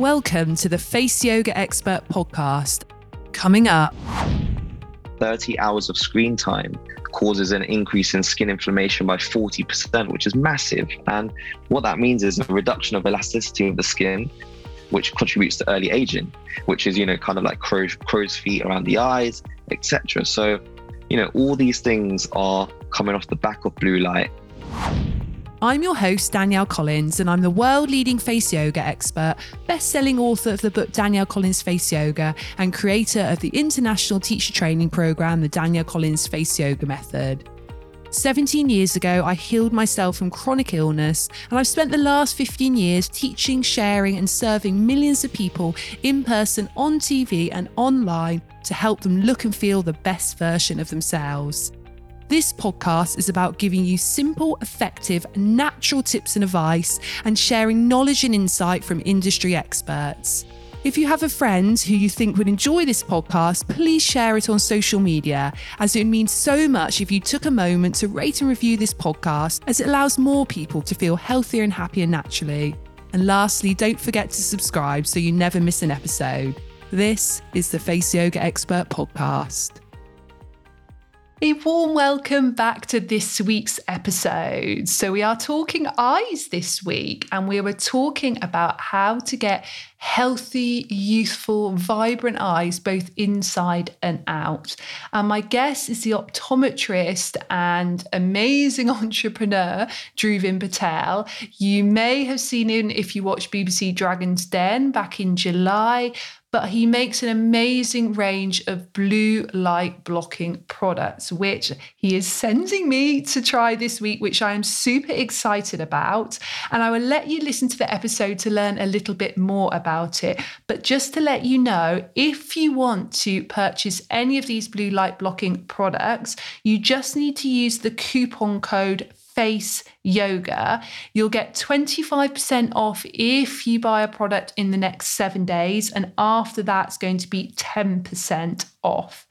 Welcome to the Face Yoga Expert podcast. Coming up 30 hours of screen time causes an increase in skin inflammation by 40%, which is massive. And what that means is a reduction of elasticity of the skin, which contributes to early aging, which is, you know, kind of like crow's, crow's feet around the eyes, etc. So, you know, all these things are coming off the back of blue light. I'm your host, Danielle Collins, and I'm the world leading face yoga expert, best selling author of the book Danielle Collins Face Yoga, and creator of the international teacher training program, the Danielle Collins Face Yoga Method. 17 years ago, I healed myself from chronic illness, and I've spent the last 15 years teaching, sharing, and serving millions of people in person, on TV, and online to help them look and feel the best version of themselves. This podcast is about giving you simple, effective, natural tips and advice and sharing knowledge and insight from industry experts. If you have a friend who you think would enjoy this podcast, please share it on social media, as it would mean so much if you took a moment to rate and review this podcast, as it allows more people to feel healthier and happier naturally. And lastly, don't forget to subscribe so you never miss an episode. This is the Face Yoga Expert Podcast. A warm welcome back to this week's episode. So, we are talking eyes this week, and we were talking about how to get healthy, youthful, vibrant eyes both inside and out. And my guest is the optometrist and amazing entrepreneur, Dhruvin Patel. You may have seen him if you watched BBC Dragon's Den back in July but he makes an amazing range of blue light blocking products, which he is sending me to try this week, which I am super excited about. And I will let you listen to the episode to learn a little bit more about it. But just to let you know, if you want to purchase any of these blue light blocking products, you just need to use the coupon code Face Yoga. You'll get 25% off if you buy a product in the next seven days, and after that's going to be 10% off.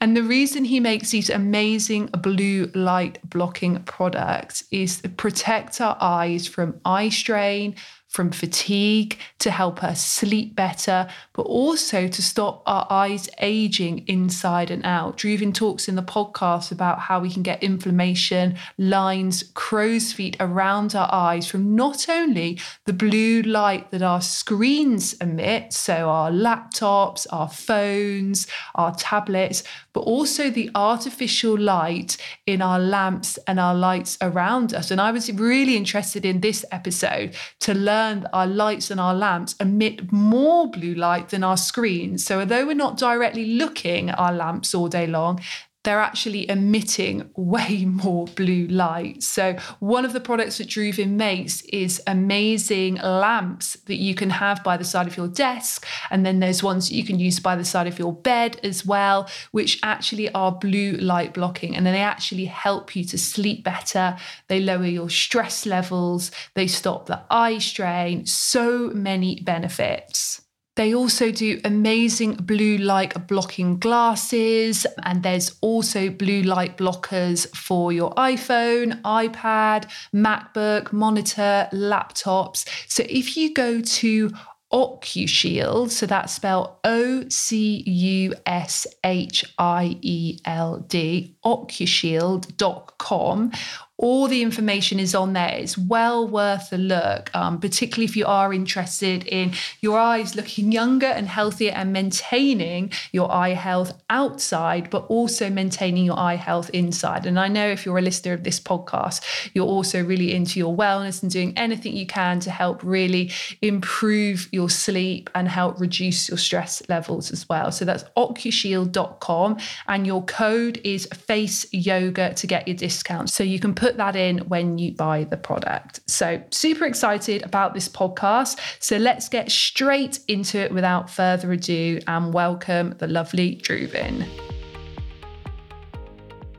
And the reason he makes these amazing blue light blocking products is to protect our eyes from eye strain, from fatigue, to help us sleep better, but also to stop our eyes aging inside and out. Dhruvin talks in the podcast about how we can get inflammation, lines, crow's feet around our eyes from not only the blue light that our screens emit, so our laptops, our phones, our tablets, but also the artificial light in our lamps and our lights around us. And I was really interested in this episode to learn learned our lights and our lamps emit more blue light than our screens. So, although we're not directly looking at our lamps all day long, they're actually emitting way more blue light. So, one of the products that Dhruvin makes is amazing lamps that you can have by the side of your desk. And then there's ones that you can use by the side of your bed as well, which actually are blue light blocking. And then they actually help you to sleep better. They lower your stress levels, they stop the eye strain. So many benefits. They also do amazing blue light blocking glasses, and there's also blue light blockers for your iPhone, iPad, MacBook, monitor, laptops. So if you go to OcuShield, so that's spelled O C U S H I E L D, OcuShield.com, all the information is on there. It's well worth a look, um, particularly if you are interested in your eyes looking younger and healthier and maintaining your eye health outside, but also maintaining your eye health inside. And I know if you're a listener of this podcast, you're also really into your wellness and doing anything you can to help really improve your sleep and help reduce your stress levels as well. So that's OcuShield.com, and your code is Face Yoga to get your discount. So you can put put that in when you buy the product. So, super excited about this podcast. So, let's get straight into it without further ado and welcome the lovely Dhruvin.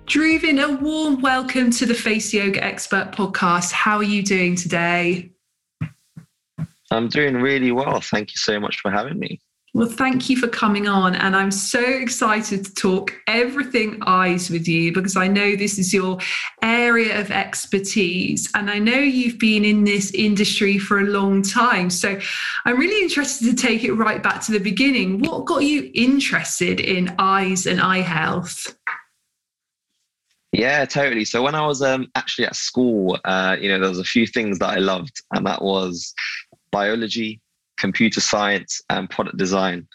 Dhruvin, a warm welcome to the Face Yoga Expert podcast. How are you doing today? I'm doing really well. Thank you so much for having me. Well, thank you for coming on. And I'm so excited to talk everything eyes with you because I know this is your area of expertise. And I know you've been in this industry for a long time. So I'm really interested to take it right back to the beginning. What got you interested in eyes and eye health? Yeah, totally. So when I was um, actually at school, uh, you know, there was a few things that I loved, and that was biology, computer science and product design.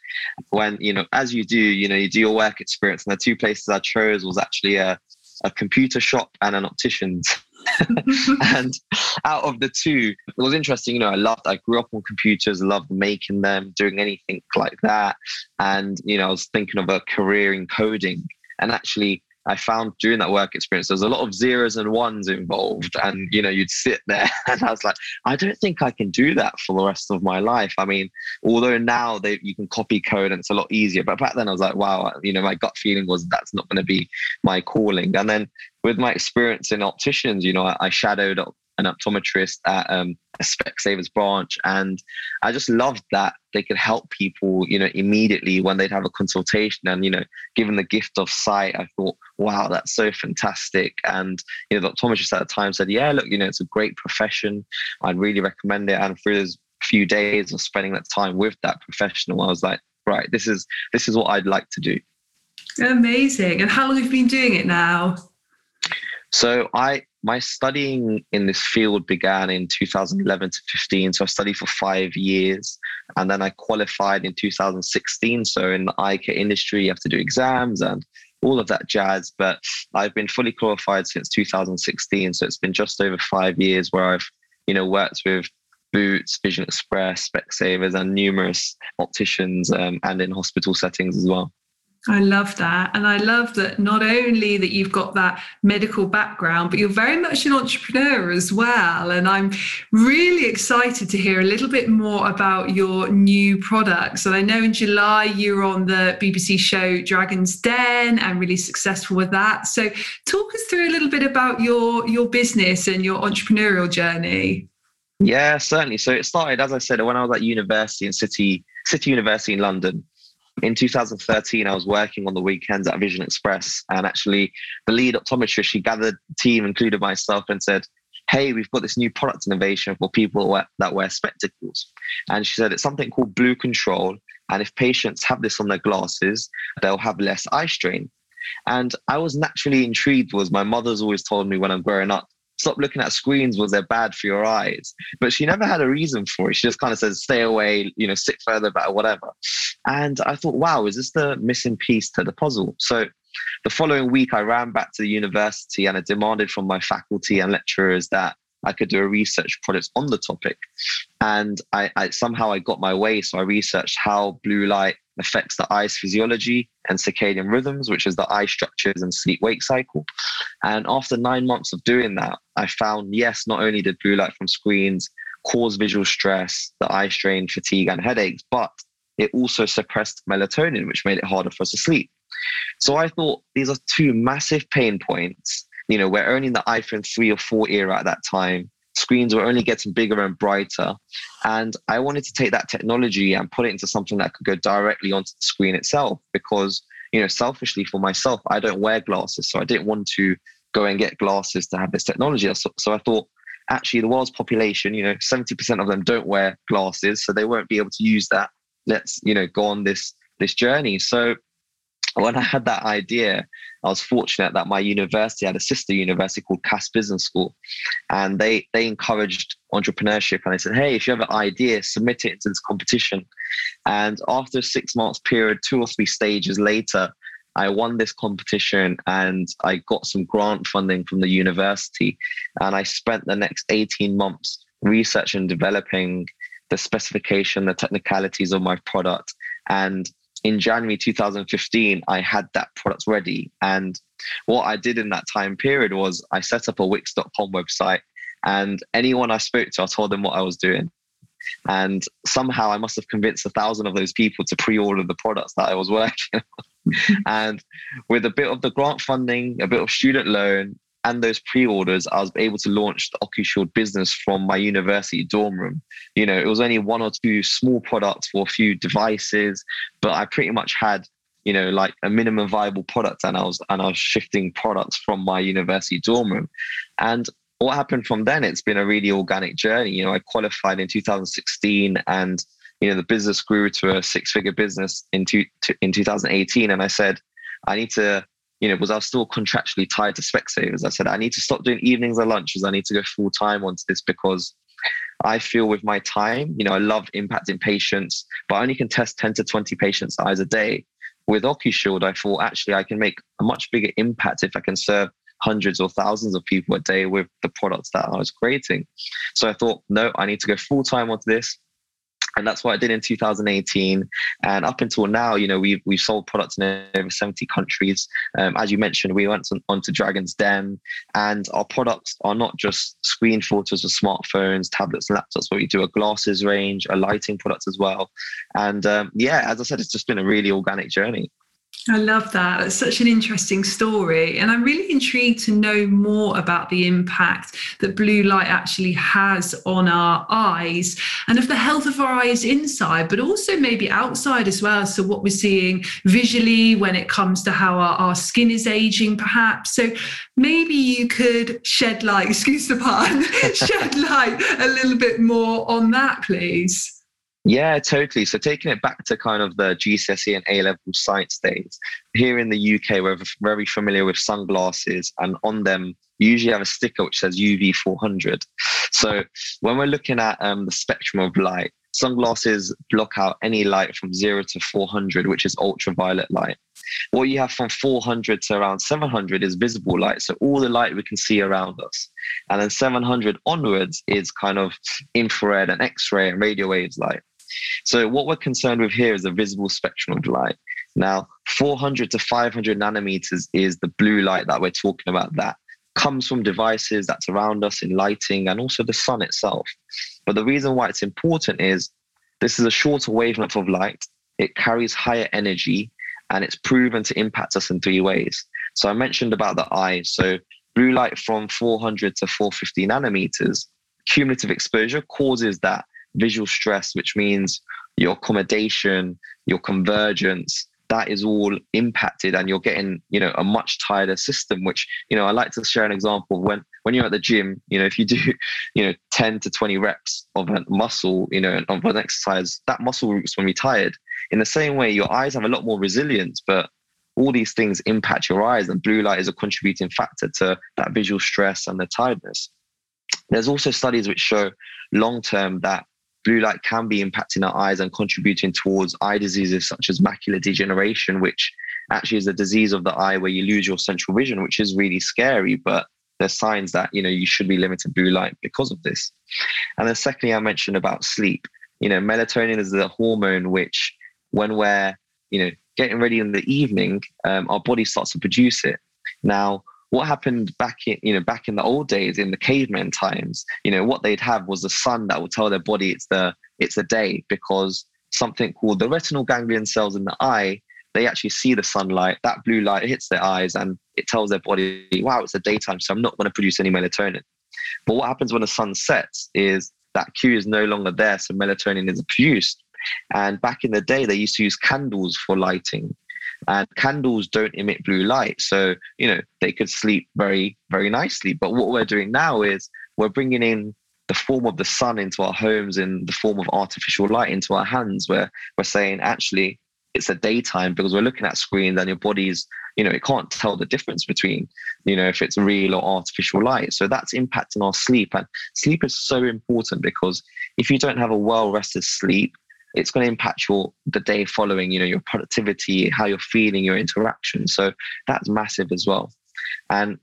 When you know as you do you know you do your work experience and the two places i chose was actually a, a computer shop and an optician's. And out of the two it was interesting you know i loved i grew up on computers loved making them doing anything like that. And you know i was thinking of a career in coding. And actually I found during that work experience, there's a lot of zeros and ones involved. And, you know, you'd sit there and I was like, I don't think I can do that for the rest of my life. I mean, although now they, you can copy code and it's a lot easier. But back then I was like, wow, you know, my gut feeling was that's not going to be my calling. And then with my experience in opticians, you know, I, I shadowed an optometrist at um, a Specsavers branch, and I just loved that they could help people, you know, immediately when they'd have a consultation. And you know, given the gift of sight, I thought, wow, that's so fantastic. And you know, the optometrist at the time said, yeah, look, you know, it's a great profession. I'd really recommend it. And through those few days of spending that time with that professional, I was like, right, this is this is what I'd like to do. Amazing. And how long have you been doing it now? So I my studying in this field began in 2011 to 15. So I studied for five years and then I qualified in 2016. So in the eye care industry, you have to do exams and all of that jazz. But I've been fully qualified since 2016. So it's been just over five years where I've, you know, worked with Boots, Vision Express, Specsavers, and numerous opticians um, and in hospital settings as well. I love that. And I love that not only that you've got that medical background, but you're very much an entrepreneur as well. And I'm really excited to hear a little bit more about your new products. And I know in July you were on the BBC show Dragon's Den and really successful with that. So talk us through a little bit about your your business and your entrepreneurial journey. Yeah, certainly. So it started, as I said, when I was at university in City City University in London in 2013, I was working on the weekends at Vision Express, and actually, the lead optometrist she gathered the team, included myself, and said, "Hey, we've got this new product innovation for people that wear spectacles." And she said it's something called Blue Control, and if patients have this on their glasses, they'll have less eye strain. And I was naturally intrigued. Was my mother's always told me when I'm growing up stop looking at screens was they're bad for your eyes. But she never had a reason for it. She just kind of says, stay away, you know, sit further back, whatever. And I thought, wow, is this the missing piece to the puzzle? So the following week, I ran back to the university and I demanded from my faculty and lecturers that I could do a research project on the topic. And I, I somehow I got my way. So I researched how blue light affects the eye's physiology and circadian rhythms, which is the eye structures and sleep wake cycle. And after nine months of doing that, I found yes, not only did blue light from screens cause visual stress, the eye strain, fatigue, and headaches, but it also suppressed melatonin, which made it harder for us to sleep. So I thought these are two massive pain points. You know, we're only in the iPhone 3 or 4 era at that time screens were only getting bigger and brighter. And I wanted to take that technology and put it into something that could go directly onto the screen itself because, you know, selfishly for myself, I don't wear glasses. So I didn't want to go and get glasses to have this technology. So, so I thought, actually, the world's population, you know, 70% of them don't wear glasses. So they won't be able to use that. Let's, you know, go on this this journey. So when I had that idea, I was fortunate that my university had a sister university called Cass Business School, and they they encouraged entrepreneurship. And they said, "Hey, if you have an idea, submit it into this competition." And after a six months period, two or three stages later, I won this competition and I got some grant funding from the university. And I spent the next 18 months researching and developing the specification, the technicalities of my product. And in January 2015, I had that product ready. And what I did in that time period was I set up a Wix.com website, and anyone I spoke to, I told them what I was doing. And somehow I must have convinced a thousand of those people to pre order the products that I was working on. and with a bit of the grant funding, a bit of student loan, and those pre-orders, I was able to launch the OcuShield business from my university dorm room. You know, it was only one or two small products for a few devices, but I pretty much had, you know, like a minimum viable product, and I was and I was shifting products from my university dorm room. And what happened from then? It's been a really organic journey. You know, I qualified in 2016, and you know, the business grew to a six-figure business in two, in 2018, and I said, I need to you know, was I was still contractually tied to Specsavers. I said, I need to stop doing evenings or lunches. I need to go full time onto this because I feel with my time, you know, I love impacting patients, but I only can test 10 to 20 patients' eyes a day. With OcuShield, I thought actually I can make a much bigger impact if I can serve hundreds or thousands of people a day with the products that I was creating. So I thought, no, I need to go full time onto this and that's what I did in 2018. And up until now, you know, we've we've sold products in over 70 countries. Um, as you mentioned, we went on, to Dragon's Den, and our products are not just screen filters for smartphones, tablets, and laptops, but we do a glasses range, a lighting product as well. And um, yeah, as I said, it's just been a really organic journey. I love that. It's such an interesting story. And I'm really intrigued to know more about the impact that blue light actually has on our eyes and of the health of our eyes inside, but also maybe outside as well. So, what we're seeing visually when it comes to how our, our skin is aging, perhaps. So, maybe you could shed light, excuse the pun, shed light a little bit more on that, please. Yeah, totally. So taking it back to kind of the GCSE and A level science days, here in the UK, we're very familiar with sunglasses, and on them, you usually have a sticker which says UV 400. So when we're looking at um, the spectrum of light, sunglasses block out any light from zero to 400, which is ultraviolet light. What you have from 400 to around 700 is visible light. So all the light we can see around us. And then 700 onwards is kind of infrared and X ray and radio waves light. So what we're concerned with here is the visible spectrum of light. Now, 400 to 500 nanometers is the blue light that we're talking about that comes from devices that's around us in lighting and also the sun itself. But the reason why it's important is this is a shorter wavelength of light. It carries higher energy and it's proven to impact us in three ways. So I mentioned about the eye. So blue light from 400 to 450 nanometers, cumulative exposure causes that visual stress, which means your accommodation, your convergence, that is all impacted and you're getting you know a much tighter system which you know i like to share an example when when you're at the gym you know if you do you know 10 to 20 reps of a muscle you know of an exercise that muscle groups when you're tired. In the same way your eyes have a lot more resilience but all these things impact your eyes and blue light is a contributing factor to that visual stress and the tiredness. There's also studies which show long term that blue light can be impacting our eyes and contributing towards eye diseases such as macular degeneration, which actually is a disease of the eye where you lose your central vision, which is really scary. But there's signs that you know you should be limited blue light because of this. And then secondly, I mentioned about sleep. You know, melatonin is the hormone which, when we're you know getting ready in the evening, um, our body starts to produce it. Now, what happened back in you know back in the old days in the caveman times you know what they'd have was the sun that would tell their body it's the it's the day because something called the retinal ganglion cells in the eye they actually see the sunlight that blue light hits their eyes and it tells their body wow it's the daytime so i'm not going to produce any melatonin. But what happens when the sun sets is that cue is no longer there so melatonin is produced. And back in the day they used to use candles for lighting and candles don't emit blue light. So you know they could sleep very very nicely. But what we're doing now is we're bringing in the form of the sun into our homes in the form of artificial light into our hands where we're saying actually it's a daytime because we're looking at screens and your body's you know it can't tell the difference between you know if it's real or artificial light. So that's impacting our sleep. And sleep is so important because if you don't have a well rested sleep it's going to impact your the day following you know your productivity how you're feeling your interaction. So that's massive as well. And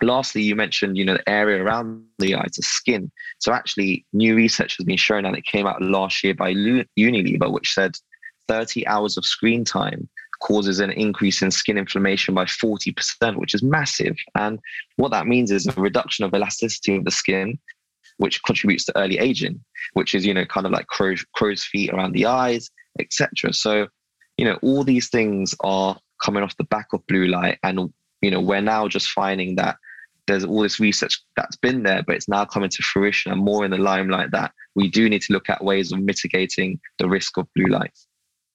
lastly you mentioned you know the area around the eyes the skin. So actually new research has been shown and it came out last year by unilever which said 30 hours of screen time causes an increase in skin inflammation by 40%, which is massive. And what that means is a reduction of elasticity of the skin, which contributes to early aging, which is, you know, kind of like crow, crow's feet around the eyes, etc. So, you know, all these things are coming off the back of blue light. And, you know, we're now just finding that there's all this research that's been there, but it's now coming to fruition and more in the limelight that we do need to look at ways of mitigating the risk of blue light.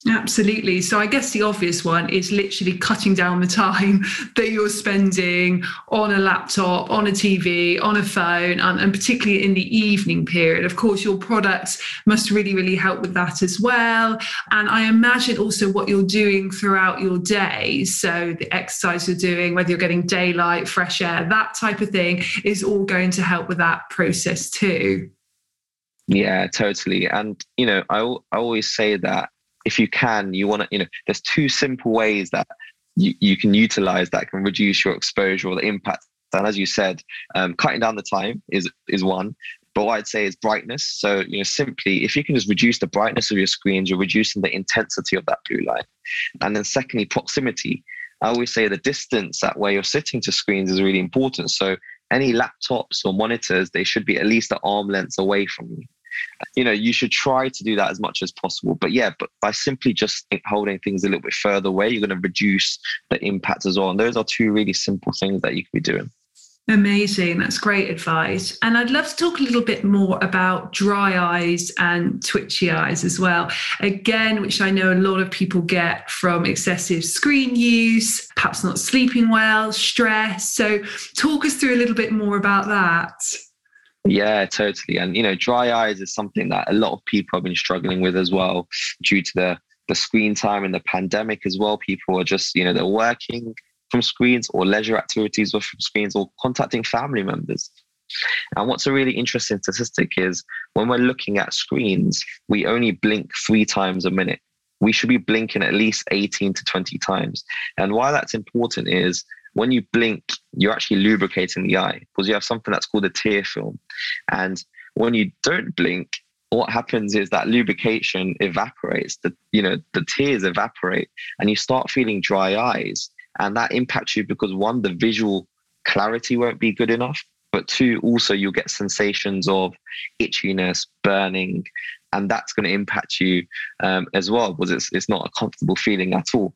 Absolutely. So I guess the obvious one is literally cutting down the time that you're spending on a laptop, on a TV, on a phone, and, and, particularly in the evening period. Of course, your products must really, really help with that as well. And I imagine also what you're doing throughout your day. So the exercise you're doing, whether you're getting daylight, fresh air, that type of thing is all going to help with that process too. Yeah, totally. And, you know, I, I always say that if you can, you want to, you know, there's two simple ways that you, you can utilize that can reduce your exposure or the impact. And as you said, um, cutting down the time is is one. But what I'd say is brightness. So, you know, simply if you can just reduce the brightness of your screens, you're reducing the intensity of that blue light. And then secondly, proximity. I always say the distance at where you're sitting to screens is really important. So any laptops or monitors, they should be at least at arm length away from you you know you should try to do that as much as possible but yeah but by simply just holding things a little bit further away you're going to reduce the impact as well and those are two really simple things that you can be doing Amazing. That's great advice. And I'd love to talk a little bit more about dry eyes and twitchy eyes as well. Again, which I know a lot of people get from excessive screen use, perhaps not sleeping well, stress. So, talk us through a little bit more about that. Yeah, totally. And you know, dry eyes is something that a lot of people have been struggling with as well, due to the the screen time and the pandemic as well. People are just, you know, they're working from screens or leisure activities from screens or contacting family members. And what's a really interesting statistic is when we're looking at screens, we only blink three times a minute. We should be blinking at least 18 to 20 times. And why that's important is when you blink, you're actually lubricating the eye because you have something that's called a tear film. And when you don't blink, what happens is that lubrication evaporates, the you know, the tears evaporate and you start feeling dry eyes. And that impacts you because one, the visual clarity won't be good enough. But two, also you'll get sensations of itchiness, burning, and that's going to impact you um, as well because it's, it's not a comfortable feeling at all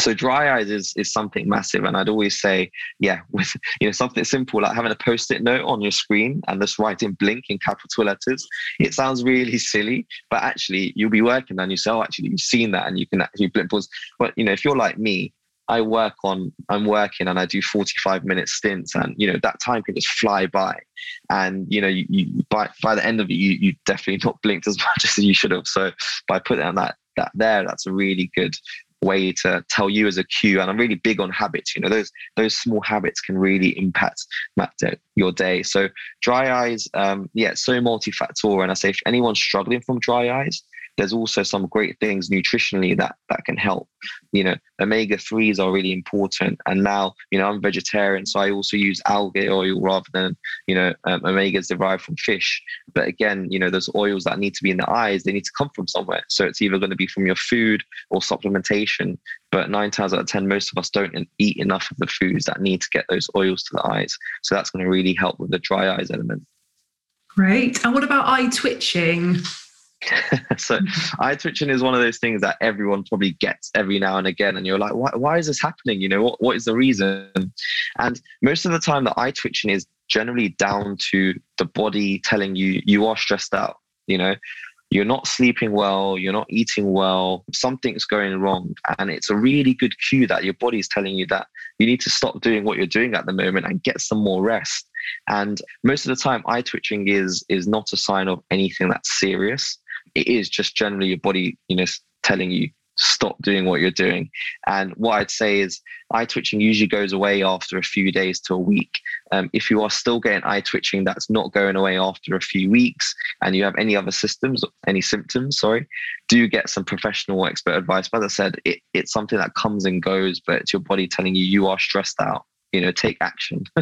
so dry eyes is is something massive and i'd always say yeah with you know something simple like having a post-it note on your screen and just writing blink in capital letters it sounds really silly but actually you'll be working and you actually you've seen that and you can actually blink pause but you know if you're like me I work on, I'm working and I do 45 minute stints and, you know, that time can just fly by. And, you know, you, you by, by the end of it, you, you definitely not blinked as much as you should have. So by putting on that, that there, that's a really good way to tell you as a cue. And I'm really big on habits. You know, those those small habits can really impact your day. So dry eyes, um, yeah, so multifactorial. And I say if anyone's struggling from dry eyes, there's also some great things nutritionally that that can help. You know, omega threes are really important. And now, you know, I'm vegetarian, so I also use algae oil rather than you know um, omegas derived from fish. But again, you know, those oils that need to be in the eyes, they need to come from somewhere. So it's either going to be from your food or supplementation. But nine times out of ten, most of us don't eat enough of the foods that need to get those oils to the eyes. So that's going to really help with the dry eyes element. Great. And what about eye twitching? so mm-hmm. eye twitching is one of those things that everyone probably gets every now and again and you're like why, why is this happening? You know what, what is the reason? And most of the time the eye twitching is generally down to the body telling you you are stressed out you know? You're not sleeping well, you're not eating well, something's going wrong. And it's a really good cue that your body is telling you that you need to stop doing what you're doing at the moment and get some more rest. And most of the time, eye twitching is is not a sign of anything that's serious it is just generally your body, you know, telling you stop doing what you're doing. And what I'd say is eye twitching usually goes away after a few days to a week. Um, if you are still getting eye twitching that's not going away after a few weeks and you have any other systems, any symptoms, sorry, do get some professional expert advice. But as I said, it, it's something that comes and goes, but it's your body telling you you are stressed out. You know, take action.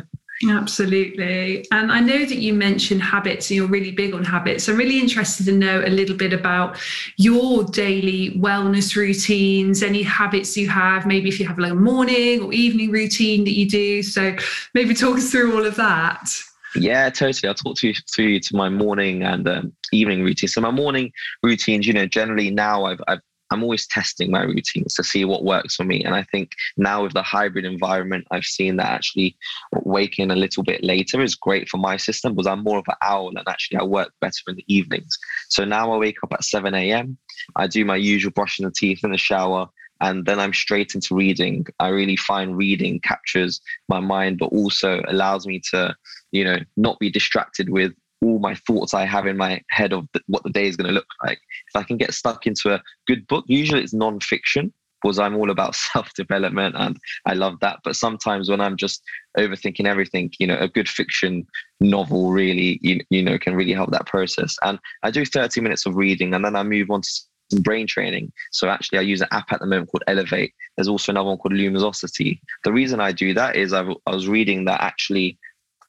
Absolutely. And I know that you mentioned habits and you're really big on habits. I'm really interested to know a little bit about your daily wellness routines, any habits you have, maybe if you have like a morning or evening routine that you do. So maybe talk us through all of that. Yeah, totally. I'll talk to you to, to my morning and um, evening routine. So my morning routines, you know, generally now I've, I've I'm always testing my routines to see what works for me. And I think now with the hybrid environment, I've seen that actually waking a little bit later is great for my system because I'm more of an owl and actually I work better in the evenings. So now I wake up at 7 a.m. I do my usual brushing the teeth in the shower and then I'm straight into reading. I really find reading captures my mind, but also allows me to, you know, not be distracted with all my thoughts I have in my head of the, what the day is going to look like. If I can get stuck into a good book, usually it's non-fiction because I'm all about self-development and I love that. But sometimes when I'm just overthinking everything, you know, a good fiction novel really, you, you know, can really help that process. And I do 30 minutes of reading and then I move on to some brain training. So actually, I use an app at the moment called Elevate. There's also another one called Luminosity. The reason I do that is I was reading that actually,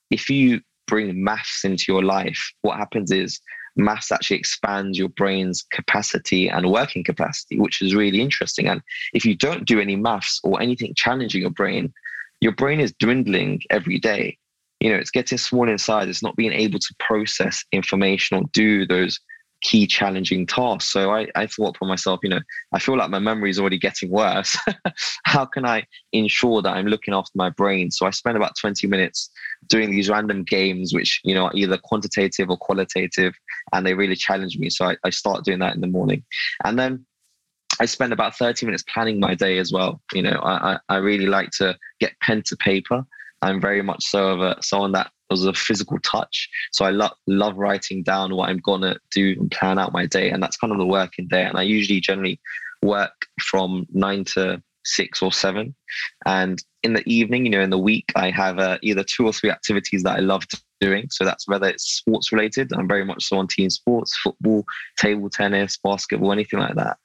if you bring maths into your life, what happens is maths actually expands your brain's capacity and working capacity, which is really interesting. And if you don't do any maths or anything challenging your brain, your brain is dwindling every day. You know, it's getting small in size. It's not being able to process information or do those key challenging tasks. So I, I thought for myself, you know, I feel like my memory is already getting worse. How can I ensure that I'm looking after my brain? So I spend about 20 minutes doing these random games, which, you know, are either quantitative or qualitative, and they really challenge me. So I, I start doing that in the morning. And then I spend about 30 minutes planning my day as well. You know, I, I really like to get pen to paper. I'm very much so of a someone that was a physical touch. So I love love writing down what I'm gonna do and plan out my day, and that's kind of the working day. And I usually generally work from nine to six or seven, and in the evening, you know, in the week, I have uh, either two or three activities that I love doing. So that's whether it's sports related. I'm very much so on team sports, football, table tennis, basketball, anything like that,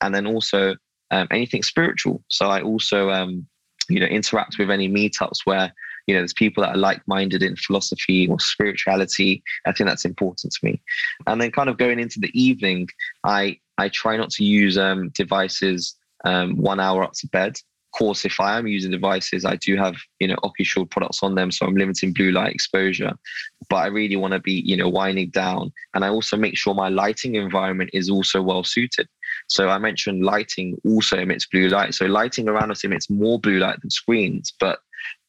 and then also um, anything spiritual. So I also um, you know interact with any meetups where you know there's people that are like-minded in philosophy or spirituality. I think that's important to me. And then kind of going into the evening i i try not to use um, devices um, one hour up to bed. Of course if i am using devices i do have you know OcuShield products on them so i'm limiting blue light exposure. But i really want to be you know winding down. And i also make sure my lighting environment is also well suited. So I mentioned lighting also emits blue light. So lighting around us emits more blue light than screens. But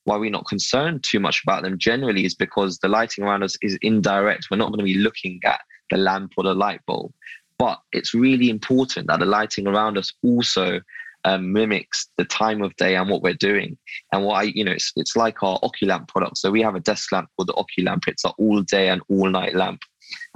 why we're not concerned too much about them generally is because the lighting around us is indirect. We're not going to be looking at the lamp or the light bulb. But it's really important that the lighting around us also um, mimics the time of day and what we're doing. And I, you know, it's, it's like our OcuLamp product. So we have a desk lamp called the OcuLamp. It's an all day and all night lamp.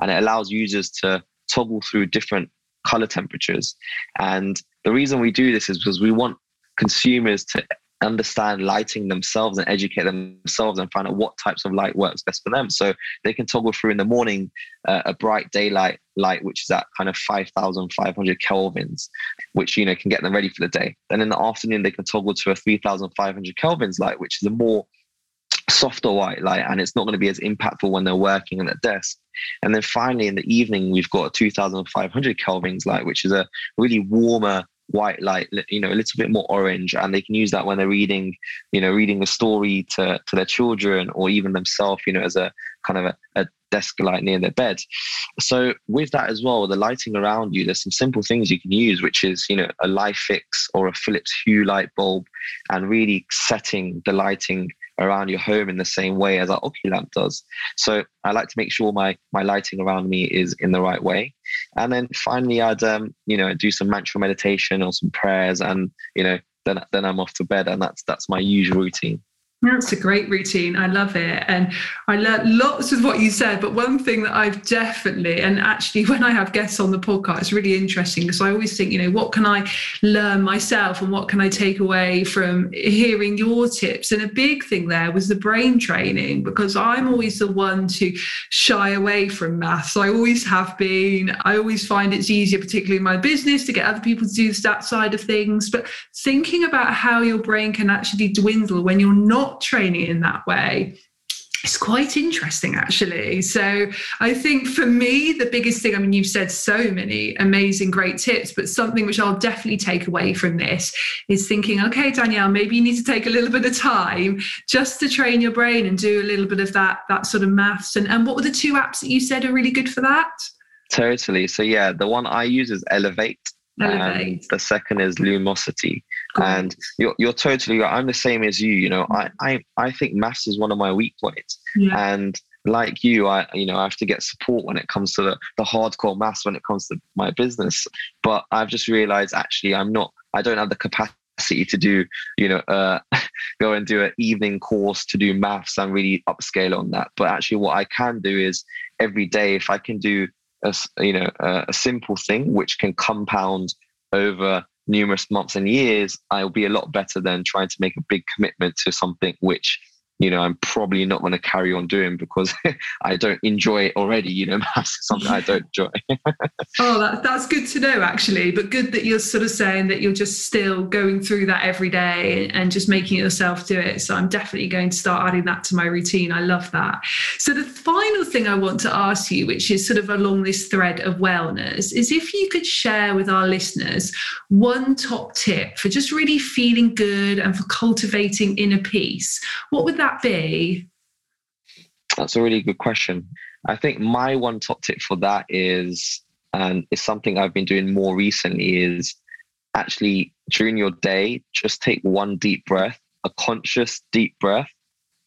And it allows users to toggle through different color temperatures. And the reason we do this is because we want consumers to understand lighting themselves and educate themselves and find out what types of light works best for them. So they can toggle through in the morning uh, a bright daylight light, which is at kind of 5,500 kelvins, which, you know, can get them ready for the day. Then in the afternoon, they can toggle to a 3,500 kelvins light, which is a more softer white light and it's not going to be as impactful when they're working at a desk. And then finally in the evening, we've got a 2500 kelvins light, which is a really warmer white light, you know, a little bit more orange, and they can use that when they're reading, you know, reading a story to, to their children or even themselves, you know, as a kind of a, a desk light near their bed. So with that as well, the lighting around you, there's some simple things you can use, which is, you know, a LIFX or a Philips Hue light bulb and really setting the lighting around your home in the same way as our OcuLamp does. So I like to make sure my my lighting around me is in the right way. And then finally, I'd um, you know do some mantra meditation or some prayers, and you know then then I'm off to bed, and that's that's my usual routine. That's a great routine. I love it. And I learned lots of what you said. But one thing that I've definitely, and actually, when I have guests on the podcast, it's really interesting because I always think, you know, what can I learn myself and what can I take away from hearing your tips? And a big thing there was the brain training because I'm always the one to shy away from maths. I always have been. I always find it's easier, particularly in my business, to get other people to do that side of things. But thinking about how your brain can actually dwindle when you're not not training in that way. It's quite interesting actually. So i think for me the biggest thing i mean you've said so many amazing great tips but something which i'll definitely take away from this is thinking okay danielle maybe you need to take a little bit of time just to train your brain and do a little bit of that that sort of maths. And, and what were the two apps that you said are really good for that? Totally. So yeah the one i use is elevate and the second is lumosity. And you're, you're totally right. I'm the same as you. You know, I, I, I think maths is one of my weak points. Yeah. And like you, I you know I have to get support when it comes to the, the hardcore maths when it comes to my business. But I've just realized actually I'm not I don't have the capacity to do you know uh, go and do an evening course to do maths and really upscale on that. But actually, what I can do is every day if I can do a you know a, a simple thing which can compound over numerous months and years, I'll be a lot better than trying to make a big commitment to something which you know, I'm probably not going to carry on doing because I don't enjoy it already. You know, something I don't enjoy. oh, that, that's good to know, actually. But good that you're sort of saying that you're just still going through that every day and just making yourself do it. So I'm definitely going to start adding that to my routine. I love that. So the final thing I want to ask you, which is sort of along this thread of wellness, is if you could share with our listeners one top tip for just really feeling good and for cultivating inner peace, what would that that be? That's a really good question. I think my one top tip for that is, um, and it's something I've been doing more recently, is actually during your day, just take one deep breath, a conscious deep breath,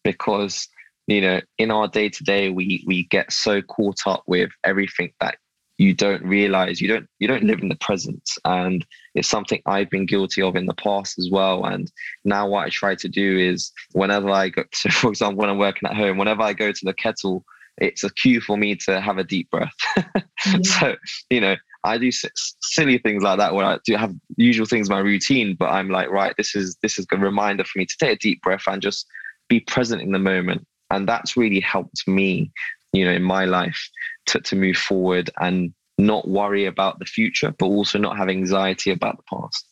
because you know in our day to day we we get so caught up with everything that you don't realize you don't you don't live in the present. And it's something i've been guilty of in the past as well. And now what i try to do is whenever i go so for example when i'm working at home whenever i go to the kettle it's a cue for me to have a deep breath. Mm-hmm. so you know i do silly things like that where i do have usual things in my routine but i'm like right this is this is a reminder for me to take a deep breath and just be present in the moment. And that's really helped me you know in my life to, to move forward and not worry about the future, but also not have anxiety about the past.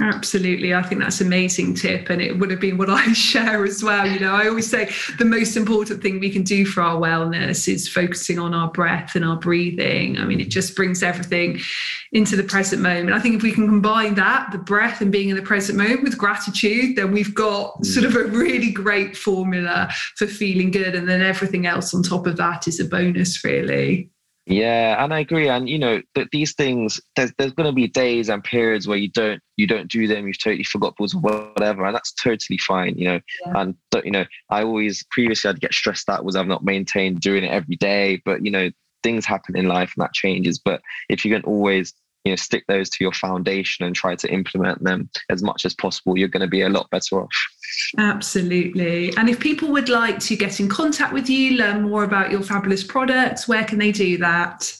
Absolutely. I think that's an amazing tip. And it would have been what I share as well. You know, I always say the most important thing we can do for our wellness is focusing on our breath and our breathing. I mean, it just brings everything into the present moment. I think if we can combine that, the breath and being in the present moment with gratitude, then we've got mm. sort of a really great formula for feeling good. And then everything else on top of that is a bonus, really. Yeah, and I agree. And you know that these things, there's there's going to be days and periods where you don't you don't do them. You've totally forgot or whatever, and that's totally fine. You know, yeah. and you know, I always previously I'd get stressed out was I've not maintained doing it every day. But you know, things happen in life and that changes. But if you can always you know stick those to your foundation and try to implement them as much as possible, you're going to be a lot better off. Absolutely. And if people would like to get in contact with you, learn more about your fabulous products, where can they do that?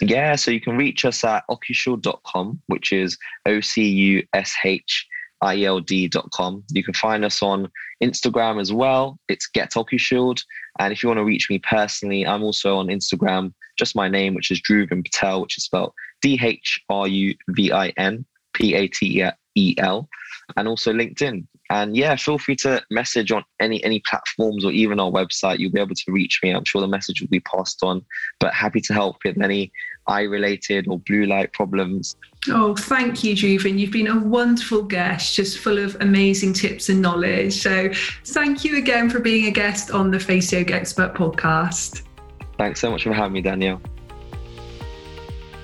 Yeah, so you can reach us at ocushield.com, which is O C U S H I L D.com. You can find us on Instagram as well. It's Get Ocushield. And if you want to reach me personally, I'm also on Instagram, just my name, which is Dhruvin Patel, which is spelled D H R U V I N P A T E L, and also LinkedIn. And yeah, feel free to message on any any platforms or even our website. You'll be able to reach me. I'm sure the message will be passed on. But happy to help with any eye related or blue light problems. Oh, thank you, Dhruvin. You've been a wonderful guest, just full of amazing tips and knowledge. So thank you again for being a guest on the Face Yoga Expert podcast. Thanks so much for having me, Danielle.